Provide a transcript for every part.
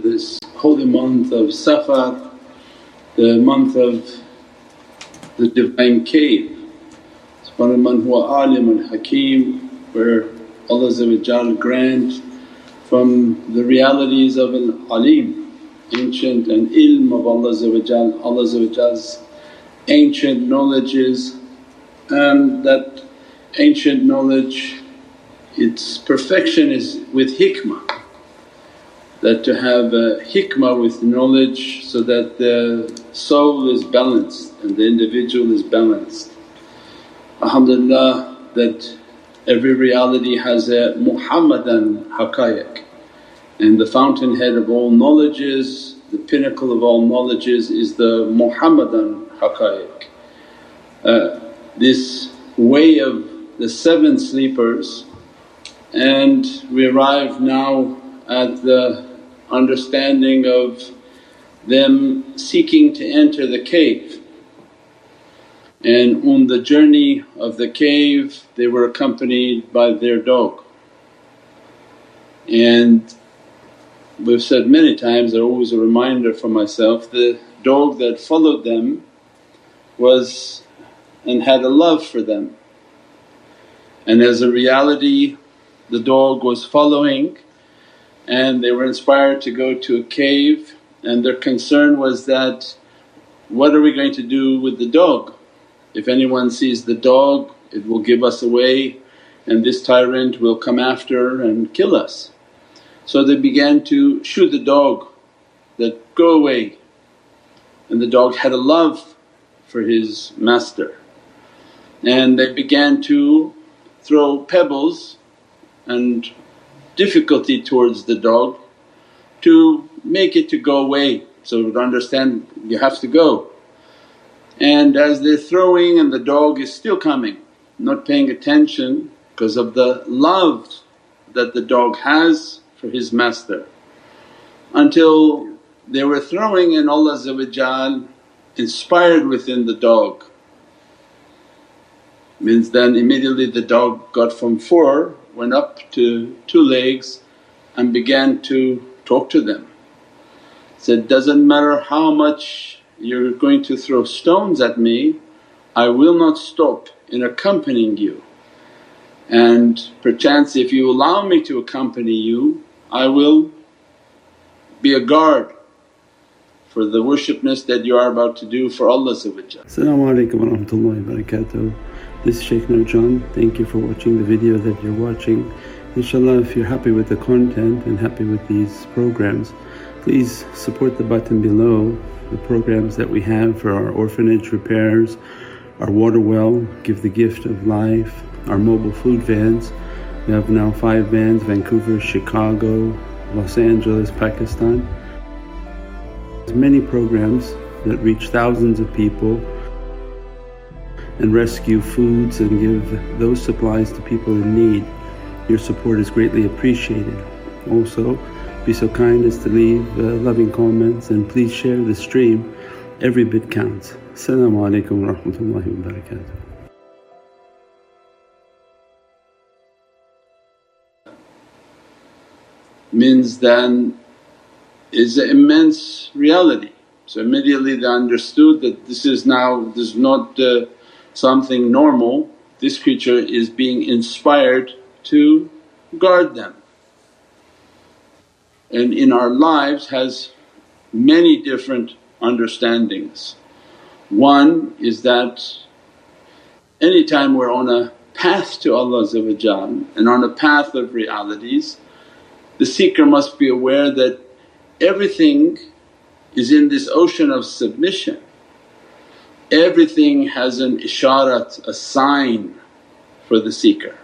this holy month of Safar, the month of the Divine Cave. Subhanahu huwa alimun hakim where Allah grant from the realities of an alim, ancient and ilm of Allah Allah's ancient knowledges and that ancient knowledge its perfection is with hikmah that to have a hikmah with knowledge so that the soul is balanced and the individual is balanced. Alhamdulillah that every reality has a Muhammadan haqqaiq and the fountainhead of all knowledges, the pinnacle of all knowledges is the Muhammadan haqqaiq. Uh, this way of the seven sleepers and we arrive now at the understanding of them seeking to enter the cave. And on the journey of the cave they were accompanied by their dog. And we've said many times, they're always a reminder for myself, the dog that followed them was and had a love for them. And as a reality the dog was following and they were inspired to go to a cave and their concern was that, what are we going to do with the dog? If anyone sees the dog it will give us away and this tyrant will come after and kill us. So they began to shoo the dog that, go away and the dog had a love for his master and they began to throw pebbles and difficulty towards the dog to make it to go away so would understand you have to go. And as they're throwing and the dog is still coming, not paying attention because of the love that the dog has for his master until they were throwing and Allah inspired within the dog. Means then immediately the dog got from four went up to two legs and began to talk to them. Said, doesn't matter how much you're going to throw stones at me, I will not stop in accompanying you. And perchance if you allow me to accompany you, I will be a guard for the worshipness that you are about to do for Allah As-salamu alaykum wa rahmatullahi wa barakatuh. This is Shaykh Nurjan. Thank you for watching the video that you're watching. Inshallah if you're happy with the content and happy with these programs please support the button below the programs that we have for our orphanage repairs, our water well, Give the Gift of Life, our mobile food vans. We have now five vans Vancouver, Chicago, Los Angeles, Pakistan. There's many programs that reach thousands of people and rescue foods and give those supplies to people in need. Your support is greatly appreciated. Also, be so kind as to leave uh, loving comments and please share the stream. Every bit counts. Assalamu alaikum wa rahmatullahi wa barakatuh. Means then is an immense reality. So immediately they understood that this is now, this is not uh, something normal, this creature is being inspired to guard them. And in our lives has many different understandings. One is that anytime we're on a path to Allah and on a path of realities, the seeker must be aware that everything is in this ocean of submission everything has an isharat, a sign for the seeker.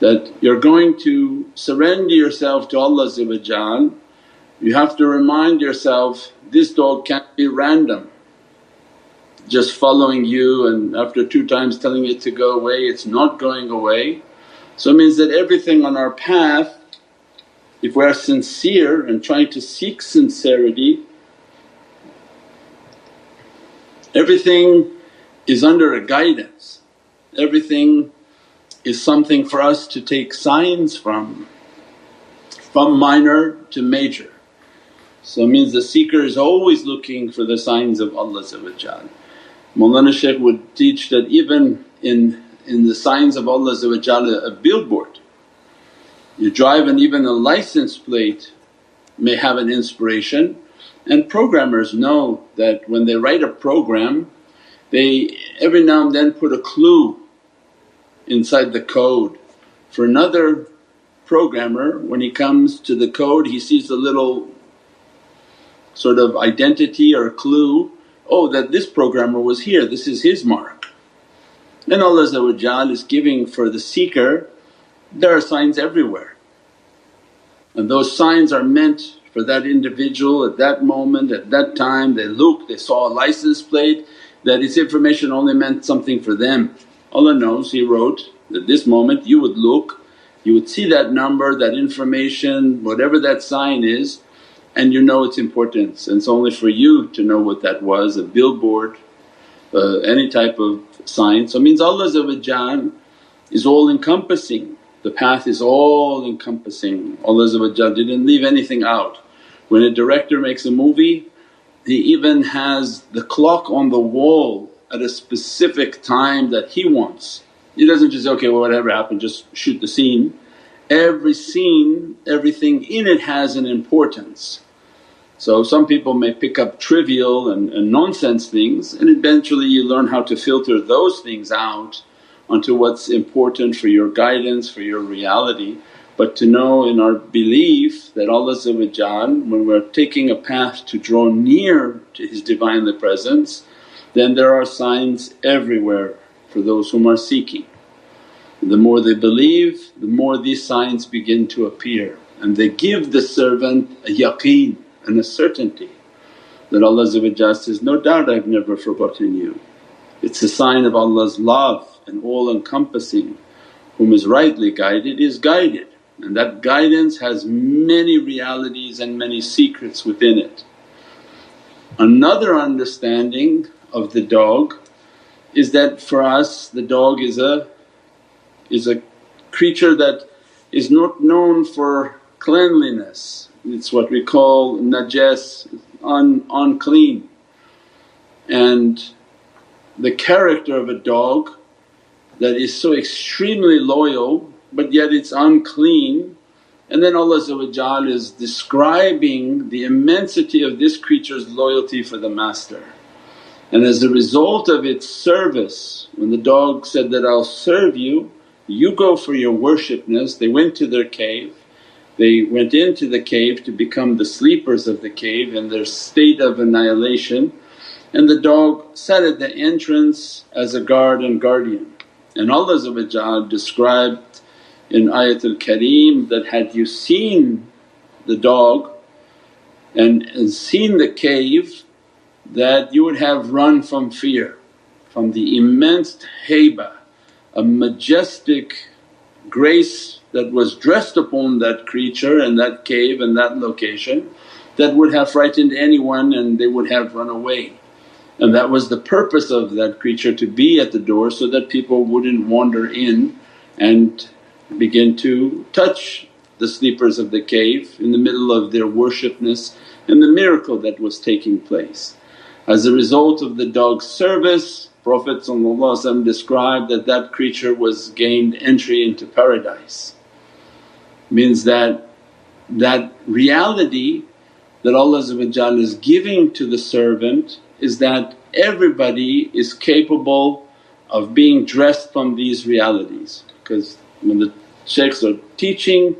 That you're going to surrender yourself to Allah you have to remind yourself this dog can't be random. Just following you and after two times telling it to go away it's not going away. So it means that everything on our path if we are sincere and trying to seek sincerity Everything is under a guidance, everything is something for us to take signs from, from minor to major. So it means the seeker is always looking for the signs of Allah Mawlana Shaykh would teach that even in, in the signs of Allah a billboard, you drive and even a license plate may have an inspiration and programmers know that when they write a program they every now and then put a clue inside the code. For another programmer when he comes to the code he sees a little sort of identity or clue, oh that this programmer was here, this is his mark. And Allah is giving for the seeker, there are signs everywhere. And those signs are meant for that individual at that moment, at that time they look, they saw a license plate that its information only meant something for them. Allah knows, He wrote that this moment you would look, you would see that number, that information, whatever that sign is and you know its importance and it's only for you to know what that was, a billboard, uh, any type of sign. So it means Allah is all encompassing, the path is all encompassing. Allah didn't leave anything out. When a director makes a movie he even has the clock on the wall at a specific time that he wants. He doesn't just say, okay well whatever happened just shoot the scene. Every scene, everything in it has an importance. So some people may pick up trivial and, and, nonsense things and eventually you learn how to filter those things out onto what's important for your guidance, for your reality. But to know in our belief that Allah when we're taking a path to draw near to His Divinely Presence then there are signs everywhere for those whom are seeking. The more they believe the more these signs begin to appear and they give the servant a yaqeen and a certainty that Allah says, no doubt I've never forgotten you. It's a sign of Allah's love and all encompassing, whom is rightly guided is guided and that guidance has many realities and many secrets within it. Another understanding of the dog is that for us the dog is a is a creature that is not known for cleanliness. It's what we call najas, un, unclean. And the character of a dog that is so extremely loyal but yet it's unclean and then Allah is describing the immensity of this creature's loyalty for the master. And as a result of its service when the dog said that, I'll serve you, you go for your worshipness, they went to their cave they went into the cave to become the sleepers of the cave in their state of annihilation and the dog sat at the entrance as a guard and guardian. And Allah described in Ayatul Kareem that had you seen the dog and, and seen the cave that you would have run from fear, from the immense haiba, a majestic grace that was dressed upon that creature and that cave and that location that would have frightened anyone and they would have run away. And that was the purpose of that creature to be at the door so that people wouldn't wander in and begin to touch the sleepers of the cave in the middle of their worshipness and the miracle that was taking place. As a result of the dog's service Prophet described that that creature was gained entry into paradise. Means that that reality that Allah is giving to the servant is that everybody is capable of being dressed from these realities because when the shaykhs are teaching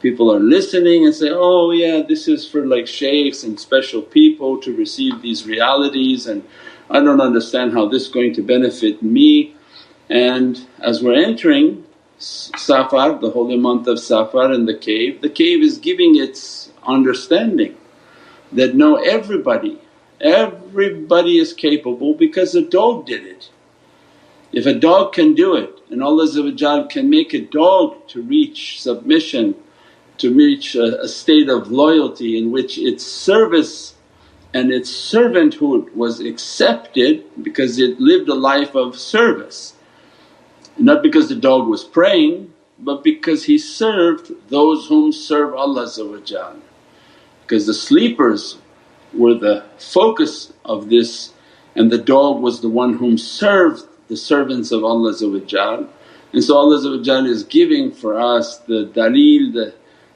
people are listening and say, oh yeah this is for like shaykhs and special people to receive these realities and I don't understand how this is going to benefit me. And as we're entering Safar, the holy month of Safar in the cave, the cave is giving its understanding that no everybody, everybody is capable because a dog did it. If a dog can do it and Allah can make a dog to reach submission, to reach a, a state of loyalty in which its service and its servanthood was accepted because it lived a life of service. Not because the dog was praying but because he served those whom serve Allah because the sleepers were the focus of this and the dog was the one whom served the servants of Allah and so Allah is giving for us the dalil, the,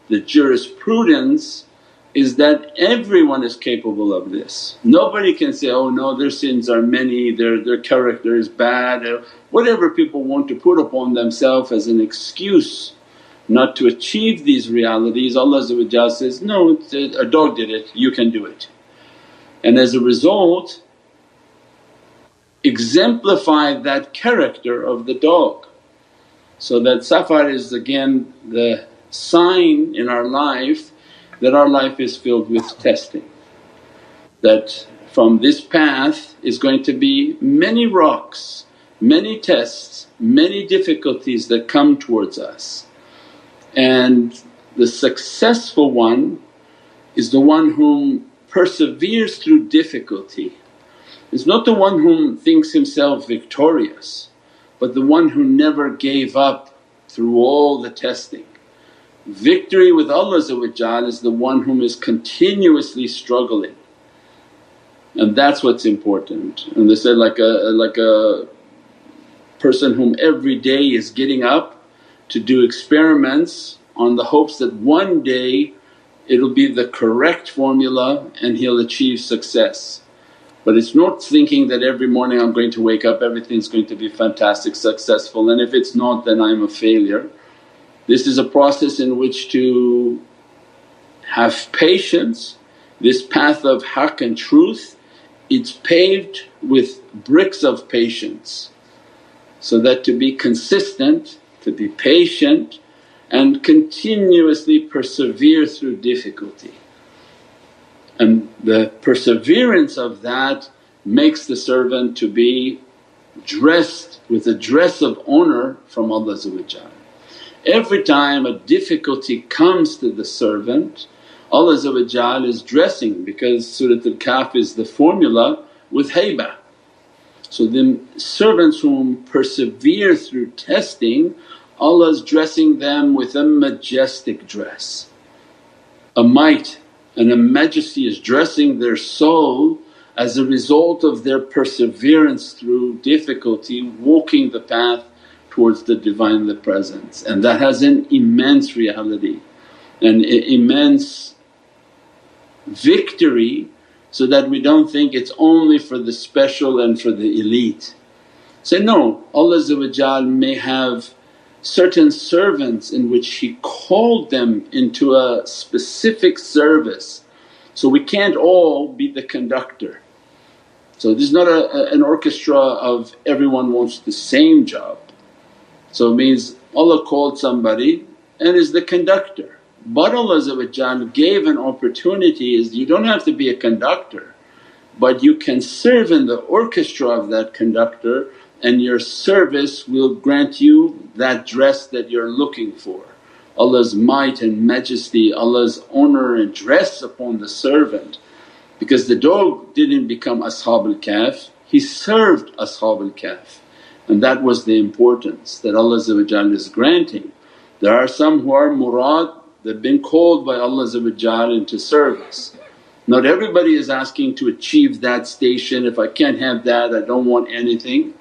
the jurisprudence is that everyone is capable of this. Nobody can say, oh no their sins are many, their, their character is bad whatever people want to put upon themselves as an excuse not to achieve these realities Allah says, no a dog did it, you can do it. And as a result exemplify that character of the dog. So that safar is again the sign in our life that our life is filled with testing. That from this path is going to be many rocks, many tests, many difficulties that come towards us. And the successful one is the one whom perseveres through difficulty. Is not the one whom thinks himself victorious but the one who never gave up through all the testing. Victory with Allah is the one whom is continuously struggling and that's what's important. And they said like a like a person whom every day is getting up to do experiments on the hopes that one day it'll be the correct formula and he'll achieve success. But it's not thinking that every morning I'm going to wake up everything's going to be fantastic, successful and if it's not then I'm a failure. This is a process in which to have patience, this path of haqq and truth it's paved with bricks of patience. So that to be consistent, to be patient and continuously persevere through difficulty. And the perseverance of that makes the servant to be dressed with a dress of honour from Allah Every time a difficulty comes to the servant Allah is dressing because Surat al-Kahf is the formula with haybah. So the servants whom persevere through testing Allah is dressing them with a majestic dress. A might and a majesty is dressing their soul as a result of their perseverance through difficulty walking the path towards the Divinely Presence and that has an immense reality and immense victory so that we don't think it's only for the special and for the elite. Say, no, Allah may have certain servants in which He called them into a specific service. So we can't all be the conductor. So this is not a, an orchestra of everyone wants the same job. So it means Allah called somebody and is the conductor. But Allah gave an opportunity is you don't have to be a conductor but you can serve in the orchestra of that conductor and your service will grant you that dress that you're looking for. Allah's might and majesty, Allah's honour and dress upon the servant because the dog didn't become Ashab al-Kahf, he served Ashab al-Kahf and that was the importance that Allah is granting. There are some who are murad They've been called by Allah into service. Not everybody is asking to achieve that station, if I can't have that I don't want anything.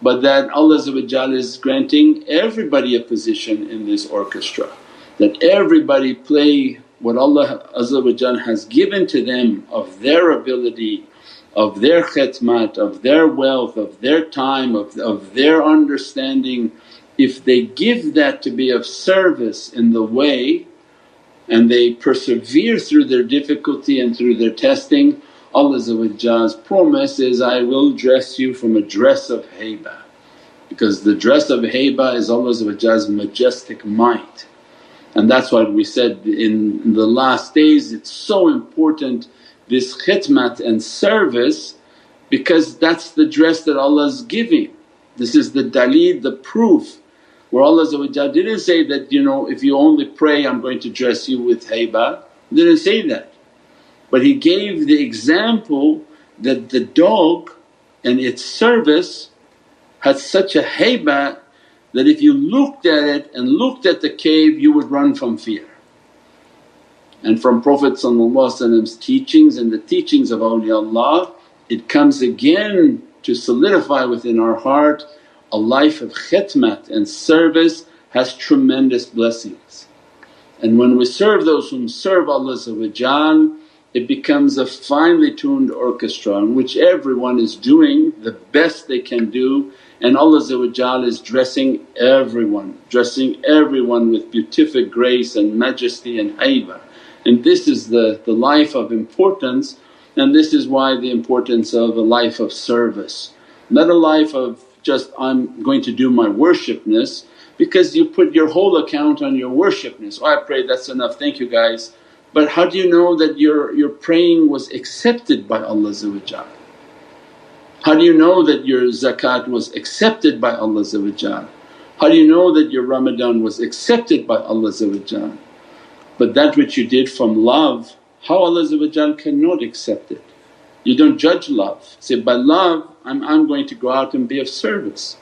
But that Allah is granting everybody a position in this orchestra, that everybody play what Allah has given to them of their ability, of their khidmat, of their wealth, of their time, of, of their understanding. If they give that to be of service in the way and they persevere through their difficulty and through their testing, Allah's promise is, I will dress you from a dress of haybah because the dress of haybah is Allah's majestic might. And that's why we said in the last days it's so important this khidmat and service because that's the dress that Allah's giving. This is the dalil, the proof where Allah didn't say that, you know, if you only pray I'm going to dress you with haybah, didn't say that. But He gave the example that the dog and its service had such a haybah that if you looked at it and looked at the cave you would run from fear. And from Prophet's teachings and the teachings of awliyaullah it comes again to solidify within our heart a life of khidmat and service has tremendous blessings. And when we serve those whom serve Allah it becomes a finely tuned orchestra in which everyone is doing the best they can do and Allah is dressing everyone, dressing everyone with beatific grace and majesty and haybah. And this is the, the life of importance and this is why the importance of a life of service. Not a life of just, I'm going to do my worshipness because you put your whole account on your worshipness, oh I prayed that's enough, thank you guys. But how do you know that your, your praying was accepted by Allah How do you know that your zakat was accepted by Allah How do you know that your Ramadan was accepted by Allah But that which you did from love, how Allah cannot accept it. You don't judge love, say, by love I'm, I'm going to go out and be of service.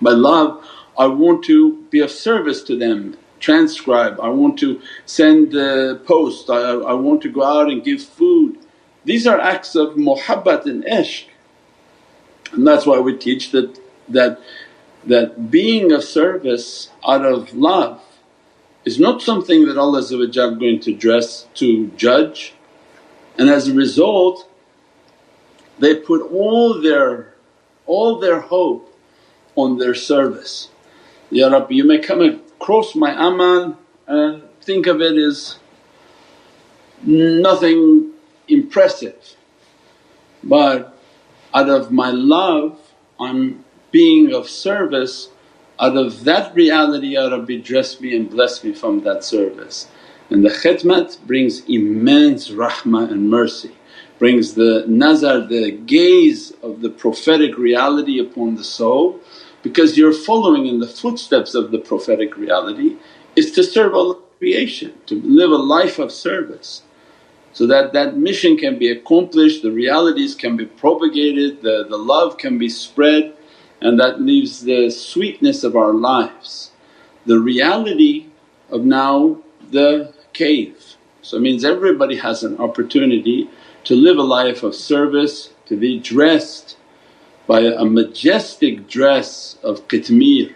By love I want to be of service to them transcribe, I want to send the post, I, I want to go out and give food. These are acts of muhabbat and ishq and that's why we teach that, that, that being of service out of love is not something that Allah is going to dress to judge and as a result they put all their, all their hope on their service. Ya Rabbi you may come cross my amal and think of it as nothing impressive. But out of my love I'm being of service. Out of that reality Ya Rabbi dress me and bless me from that service. And the khidmat brings immense rahmah and mercy, brings the nazar, the gaze of the prophetic reality upon the soul because you're following in the footsteps of the prophetic reality is to serve Allah creation, to live a life of service. So that that mission can be accomplished, the realities can be propagated, the, the love can be spread and that leaves the sweetness of our lives. The reality of now the cave. So it means everybody has an opportunity to live a life of service, to be dressed by a majestic dress of qitmir.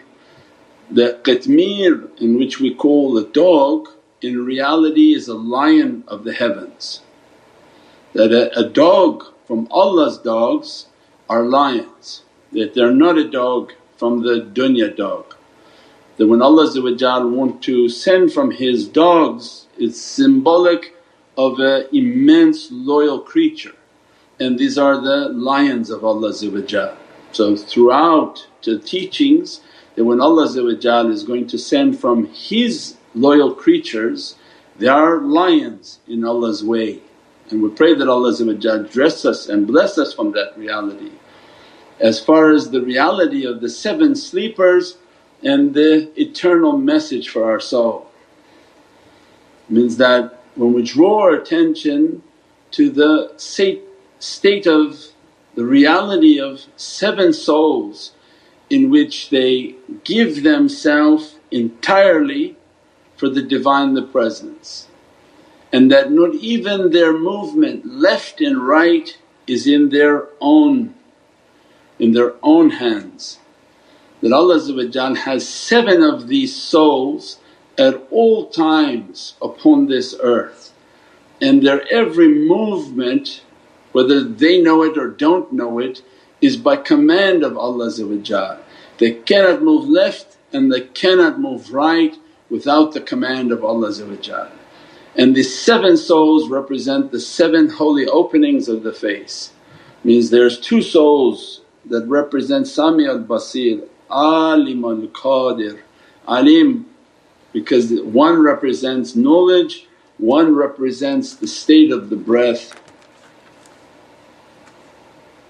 The qitmir in which we call a dog in reality is a lion of the heavens. That a, a dog from Allah's dogs are lions, that they're not a dog from the dunya dog. That when Allah want to send from His dogs it's symbolic of an immense loyal creature and these are the lions of Allah So throughout the teachings that when Allah is going to send from His loyal creatures they are lions in Allah's way. And we pray that Allah dress us and bless us from that reality. As far as the reality of the seven sleepers and the eternal message for our soul. Means that when we draw our attention to the state of the reality of seven souls in which they give themselves entirely for the Divinely Presence and that not even their movement left and right is in their own in their own hands. That Allah has seven of these souls at all times upon this earth and their every movement whether they know it or don't know it is by command of Allah They cannot move left and they cannot move right without the command of Allah and the seven souls represent the seven holy openings of the face. Means there's two souls that represent Sami al-Basir, Alim al-Qadir, Alim because one represents knowledge, one represents the state of the breath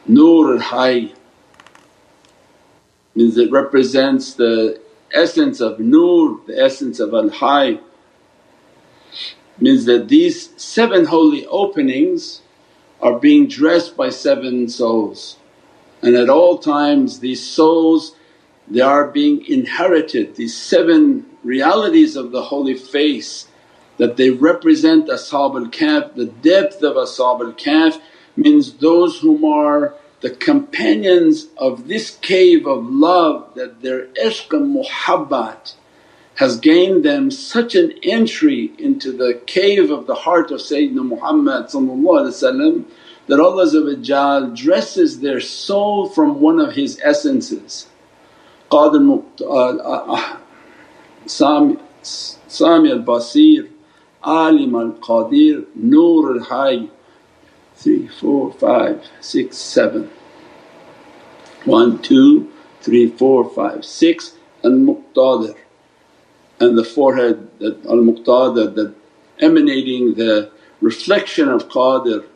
Nur al-Hayy means it represents the essence of Nur, the essence of Al-Hayy means that these seven holy openings are being dressed by seven souls and at all times these souls they are being inherited, these seven realities of the holy face that they represent Ashab al-Kahf. The depth of Ashab al-Kahf means those whom are the companions of this cave of love that their ishq muhabbat has gained them such an entry into the cave of the heart of Sayyidina Muhammad that Allah dresses their soul from one of His essences. Qadir uh, uh, Sami, Sami al-Basir, Alim al-Qadir, Nur al-Hayy, three, four, five, six, seven. One, two, three, four, five, six, al-Muqtadir and the forehead that al-Muqtadir that emanating the reflection of Qadir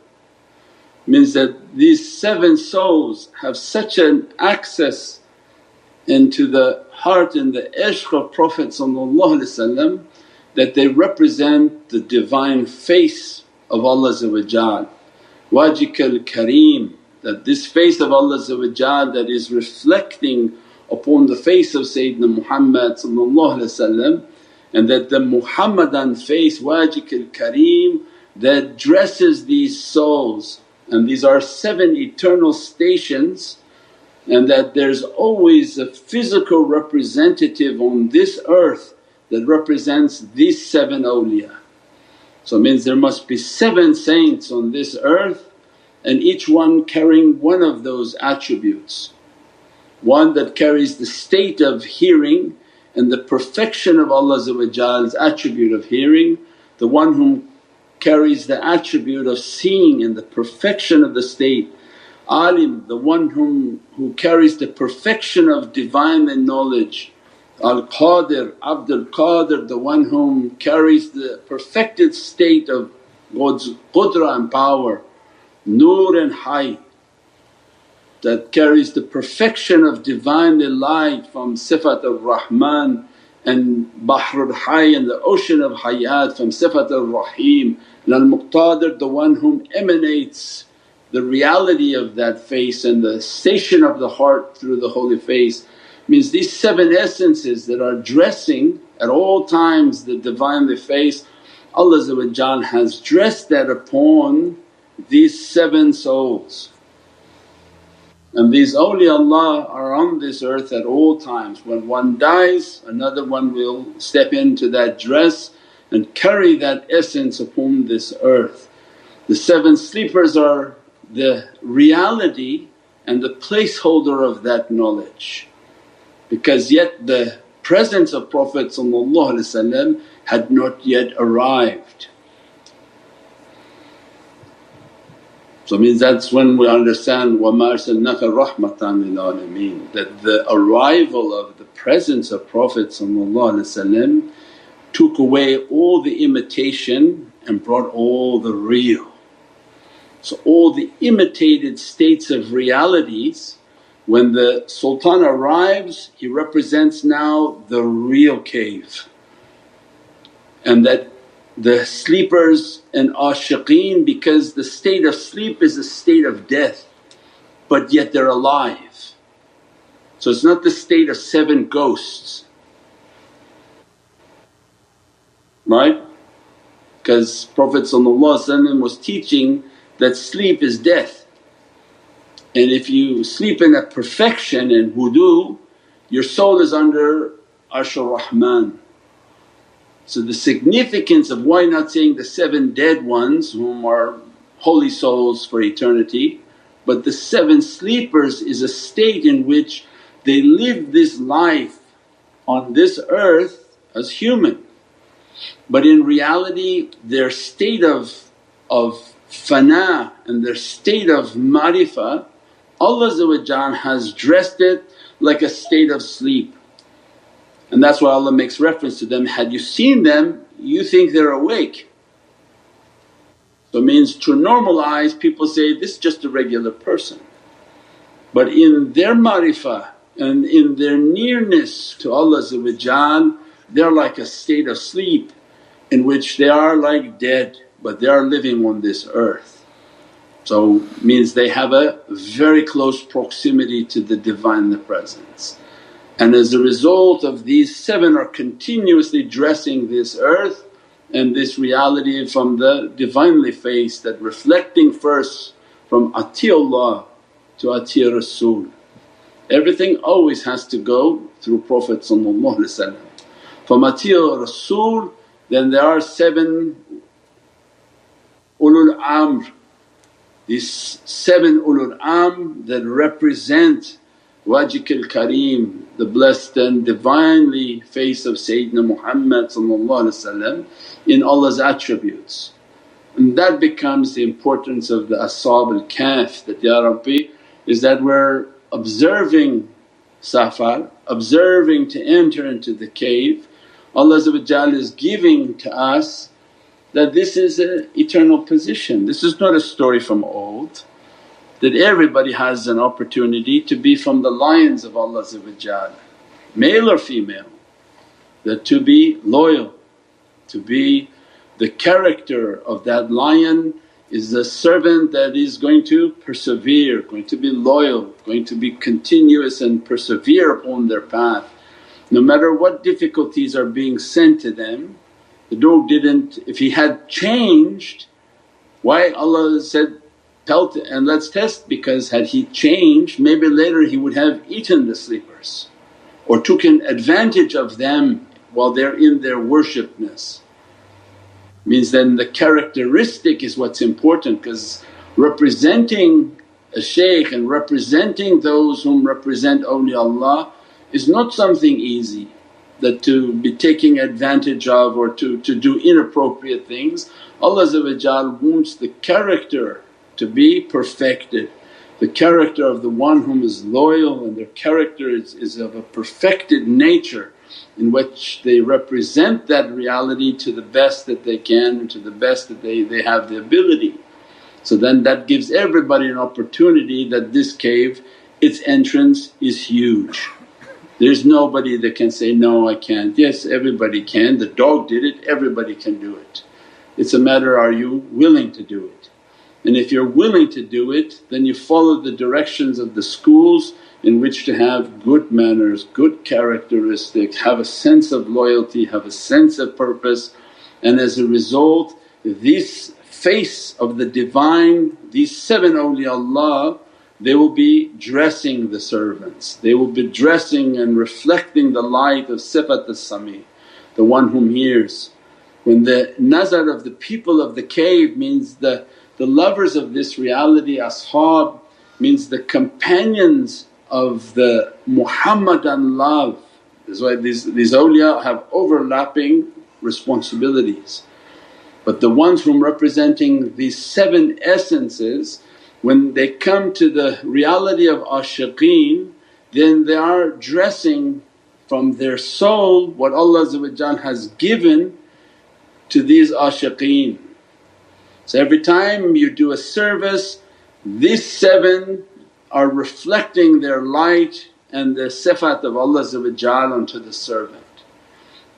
means that these seven souls have such an access into the heart and the ishq of Prophet that they represent the divine face of Allah Wajikal Kareem that this face of Allah that is reflecting upon the face of Sayyidina Muhammad and that the Muhammadan face Wajikal Kareem that dresses these souls and these are seven eternal stations and that there's always a physical representative on this earth that represents these seven awliya. So it means there must be seven saints on this earth and each one carrying one of those attributes. One that carries the state of hearing and the perfection of Allah's attribute of hearing, the one whom carries the attribute of seeing and the perfection of the state. Alim, the one whom who carries the perfection of divine knowledge. Al Qadir, Abdul Qadir, the one whom carries the perfected state of God's qudra and power. Nur and Hayy, that carries the perfection of Divinely light from Sifat al-Rahman and Bahr al-Hayy and the ocean of Hayat from Sifat al-Rahim and al-Muqtadir the one whom emanates the reality of that face and the station of the heart through the holy face means these seven essences that are dressing at all times the Divinely face Allah has dressed that upon these seven souls. And these awliyaullah are on this earth at all times. When one dies another one will step into that dress and carry that essence upon this earth. The seven sleepers are the reality and the placeholder of that knowledge because yet the presence of Prophet had not yet arrived. So means that's when we understand, وَمَا أَرْسَلْنَاكَ رَحْمَةً لِلْعَالَمِينَ that the arrival of the presence of Prophet took away all the imitation and brought all the real. So all the imitated states of realities when the sultan arrives he represents now the real cave and that the sleepers and ashiqeen because the state of sleep is a state of death but yet they're alive. So it's not the state of seven ghosts, right? Because Prophet was teaching that sleep is death and if you sleep in that perfection and wudu your soul is under Arshur Rahman so the significance of why not saying the seven dead ones whom are holy souls for eternity but the seven sleepers is a state in which they live this life on this earth as human. But in reality their state of, of fana and their state of marifah Allah has dressed it like a state of sleep. And that's why Allah makes reference to them, had you seen them you think they're awake. So it means to normalize people say, this is just a regular person. But in their marifah and in their nearness to Allah they're like a state of sleep in which they are like dead but they are living on this earth. So means they have a very close proximity to the Divinely Presence. And as a result of these seven are continuously dressing this earth and this reality from the Divinely face that reflecting first from Atiullah to Ati Rasul. Everything always has to go through Prophet From Ati Rasul then there are seven ulul amr, these seven ulul amr that represent Wajhik kareem the blessed and Divinely face of Sayyidina Muhammad in Allah's attributes. And that becomes the importance of the Ashab al-Kahf that, Ya Rabbi is that we're observing safar, observing to enter into the cave. Allah is giving to us that this is an eternal position. This is not a story from old, that everybody has an opportunity to be from the lions of Allah male or female, that to be loyal, to be the character of that lion is the servant that is going to persevere, going to be loyal, going to be continuous and persevere upon their path. No matter what difficulties are being sent to them, the dog didn't… if he had changed, why Allah said, "Tell and let's test because had he changed maybe later he would have eaten the sleepers or taken advantage of them while they're in their worshipness. Means then the characteristic is what's important because representing a shaykh and representing those whom represent awliyaullah is not something easy that to be taking advantage of or to, to do inappropriate things. Allah wants the character to be perfected, the character of the one whom is loyal and their character is, is of a perfected nature in which they represent that reality to the best that they can and to the best that they, they have the ability. So then that gives everybody an opportunity that this cave its entrance is huge there's nobody that can say, no I can't. Yes everybody can, the dog did it, everybody can do it. It's a matter are you willing to do it? And if you're willing to do it then you follow the directions of the schools in which to have good manners, good characteristics, have a sense of loyalty, have a sense of purpose and as a result this face of the Divine, these seven awliyaullah they will be dressing the servants, they will be dressing and reflecting the light of Sifat as-Sami, the one whom hears. When the nazar of the people of the cave means the, the lovers of this reality, ashab means the companions of the Muhammadan love. That's why these, these awliya have overlapping responsibilities. But the ones whom representing these seven essences when they come to the reality of ashiqeen then they are dressing from their soul what Allah has given to these ashiqeen. So every time you do a service these seven are reflecting their light and the sifat of Allah onto the servant.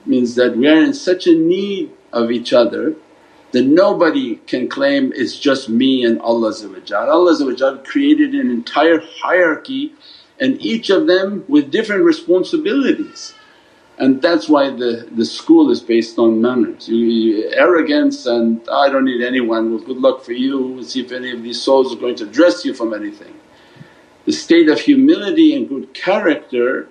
Means that we are in such a need of each other that nobody can claim it's just me and Allah Allah created an entire hierarchy and each of them with different responsibilities. And that's why the, the school is based on manners. You, you, arrogance and, I don't need anyone, well good luck for you, we'll see if any of these souls are going to dress you from anything. The state of humility and good character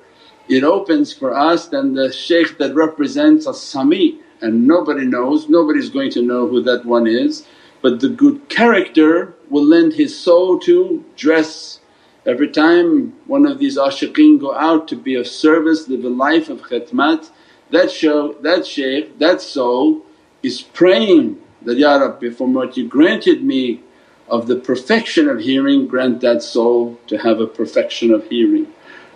it opens for us then the shaykh that represents as-Sami and nobody knows, nobody's going to know who that one is. But the good character will lend his soul to dress. Every time one of these ashiqeen go out to be of service, live a life of khidmat, that show, that shaykh, that soul is praying that, Ya Rabbi from what you granted me of the perfection of hearing grant that soul to have a perfection of hearing,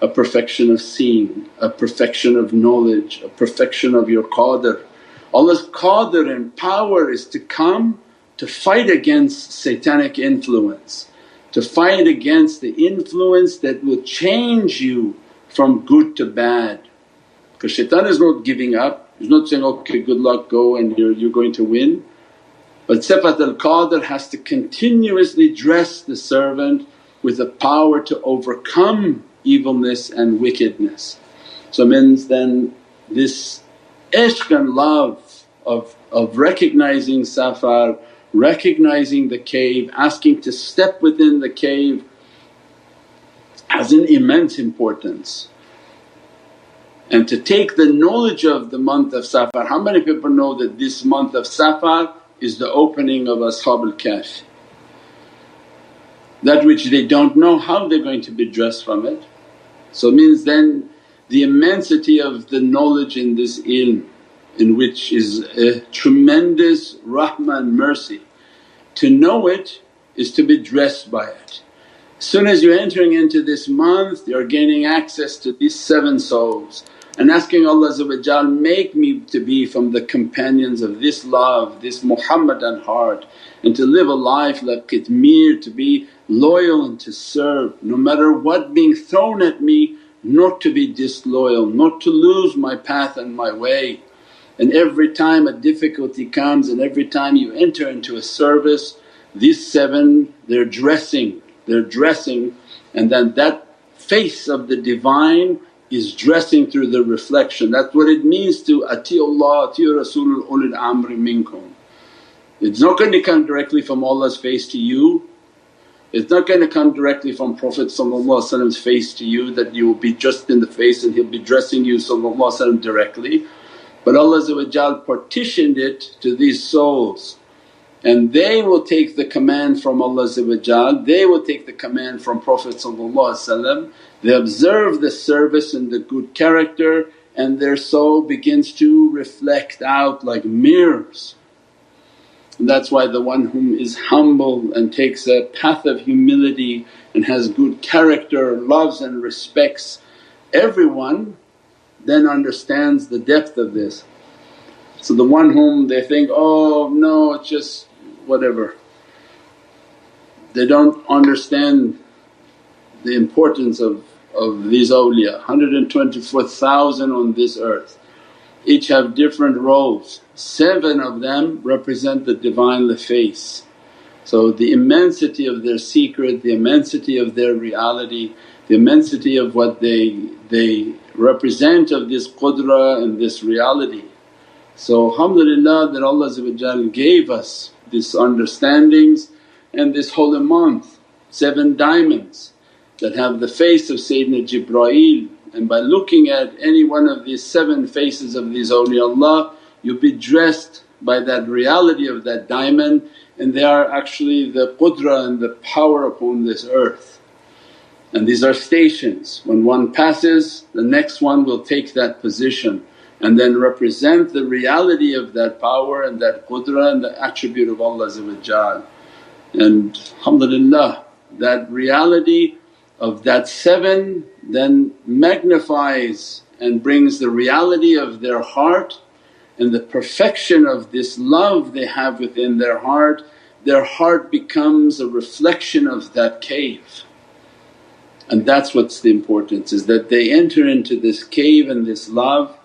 a perfection of seeing, a perfection of knowledge, a perfection of your qadr Allah's qadir and power is to come to fight against satanic influence, to fight against the influence that will change you from good to bad. Because shaitan is not giving up, he's not saying, okay good luck go and you're, you're going to win. But Sifat al-Qadir has to continuously dress the servant with the power to overcome evilness and wickedness. So means then this ishq and love of, of recognizing safar, recognizing the cave, asking to step within the cave has an immense importance. And to take the knowledge of the month of Safar, how many people know that this month of Safar is the opening of Ashab al-Kahf? That which they don't know how they're going to be dressed from it. So means then the immensity of the knowledge in this ilm in which is a tremendous rahmah and mercy. To know it is to be dressed by it. As soon as you're entering into this month you're gaining access to these seven souls and asking Allah make me to be from the companions of this love, this Muhammadan heart and to live a life like Qitmir, to be loyal and to serve no matter what being thrown at me not to be disloyal, not to lose my path and my way. And every time a difficulty comes and every time you enter into a service these seven they're dressing, they're dressing and then that face of the Divine is dressing through the reflection. That's what it means to atiullah, ati Rasulul ulil amri minkum. It's not going to come directly from Allah's face to you, it's not going to come directly from Prophet's face to you that you will be just in the face and he'll be dressing you directly. But Allah partitioned it to these souls and they will take the command from Allah they will take the command from Prophet they observe the service and the good character and their soul begins to reflect out like mirrors. And that's why the one whom is humble and takes a path of humility and has good character, loves and respects everyone then understands the depth of this. So the one whom they think, oh no it's just whatever, they don't understand the importance of, of these awliya, 124,000 on this earth. Each have different roles, seven of them represent the Divinely face. So the immensity of their secret, the immensity of their reality, the immensity of what they, they represent of this qudra and this reality. So alhamdulillah that Allah gave us these understandings and this holy month, seven diamonds that have the face of Sayyidina Jibreel and by looking at any one of these seven faces of these awliyaullah you'll be dressed by that reality of that diamond and they are actually the qudra and the power upon this earth. And these are stations, when one passes the next one will take that position and then represent the reality of that power and that qudra and the attribute of Allah And alhamdulillah that reality of that seven then magnifies and brings the reality of their heart and the perfection of this love they have within their heart, their heart becomes a reflection of that cave. And that's what's the importance is that they enter into this cave and this love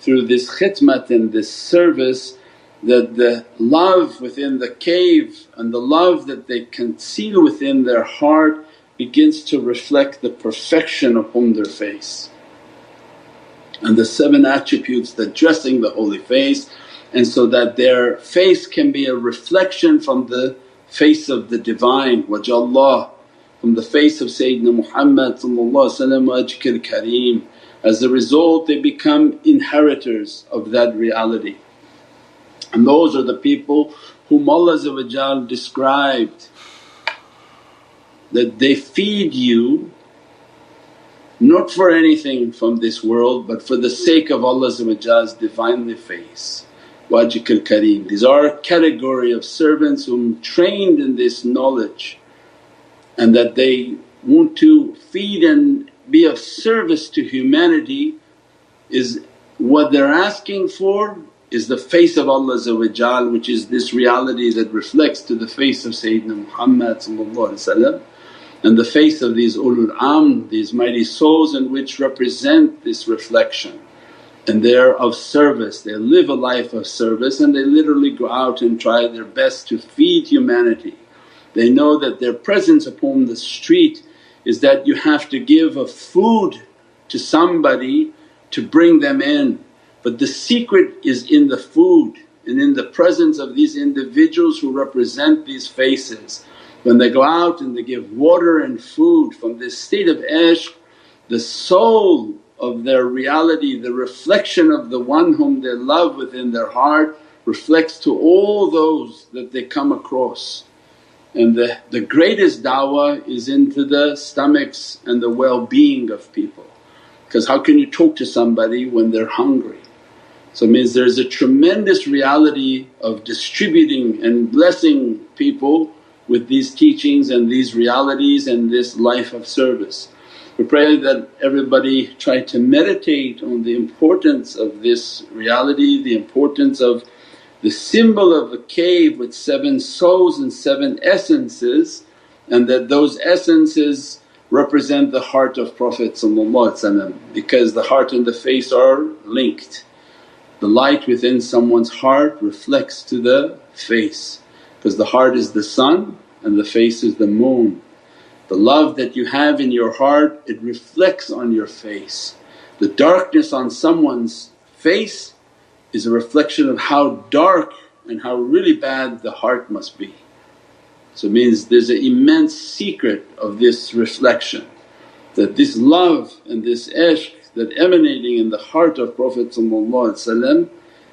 through this khidmat and this service that the love within the cave and the love that they conceal within their heart begins to reflect the perfection upon their face. And the seven attributes that dressing the holy face and so that their face can be a reflection from the face of the Divine, wajhallah, from the face of Sayyidina Muhammad kareem as a result they become inheritors of that reality. And those are the people whom Allah described that they feed you not for anything from this world but for the sake of Allah's Divinely face. Wajikul Kareem. These are a category of servants whom trained in this knowledge and that they want to feed and be of service to humanity is what they're asking for is the face of Allah which is this reality that reflects to the face of Sayyidina Muhammad and the face of these ulul amr, these mighty souls in which represent this reflection and they're of service, they live a life of service and they literally go out and try their best to feed humanity. They know that their presence upon the street is that you have to give a food to somebody to bring them in. But the secret is in the food and in the presence of these individuals who represent these faces. When they go out and they give water and food from this state of ishq, the soul of their reality, the reflection of the one whom they love within their heart reflects to all those that they come across. And the, the greatest da'wah is into the stomachs and the well-being of people because how can you talk to somebody when they're hungry? So it means there's a tremendous reality of distributing and blessing people with these teachings and these realities and this life of service. We pray that everybody try to meditate on the importance of this reality, the importance of the symbol of a cave with seven souls and seven essences and that those essences represent the heart of Prophet because the heart and the face are linked. The light within someone's heart reflects to the face because the heart is the sun and the face is the moon. The love that you have in your heart it reflects on your face. The darkness on someone's face is a reflection of how dark and how really bad the heart must be. So it means there's an immense secret of this reflection that this love and this ishq that emanating in the heart of Prophet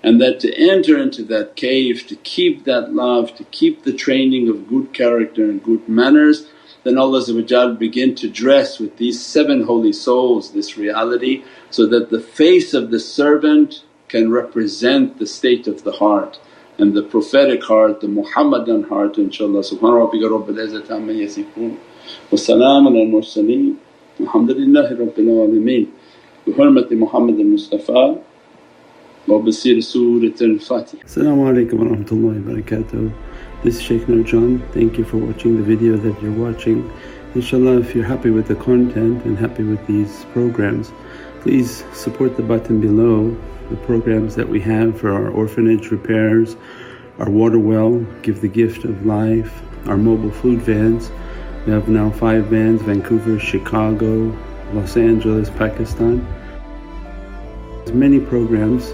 and that to enter into that cave, to keep that love, to keep the training of good character and good manners then Allah begin to dress with these seven holy souls this reality so that the face of the servant can represent the state of the heart and the prophetic heart, the Muhammadan heart inshaAllah. Subhana rabbika rabbil izzati amma yasifoon wa salaamun al mursaleen walhamdulillahi rabbil alameen. Bi hurmati Muhammad al-Mustafa rahmatullahi wa barakatuh. This is Shaykh Nurjan. Thank you for watching the video that you're watching. Inshallah if you're happy with the content and happy with these programs please support the button below the programs that we have for our orphanage repairs, our water well, Give the Gift of Life, our mobile food vans. We have now five vans Vancouver, Chicago, Los Angeles, Pakistan. There's many programs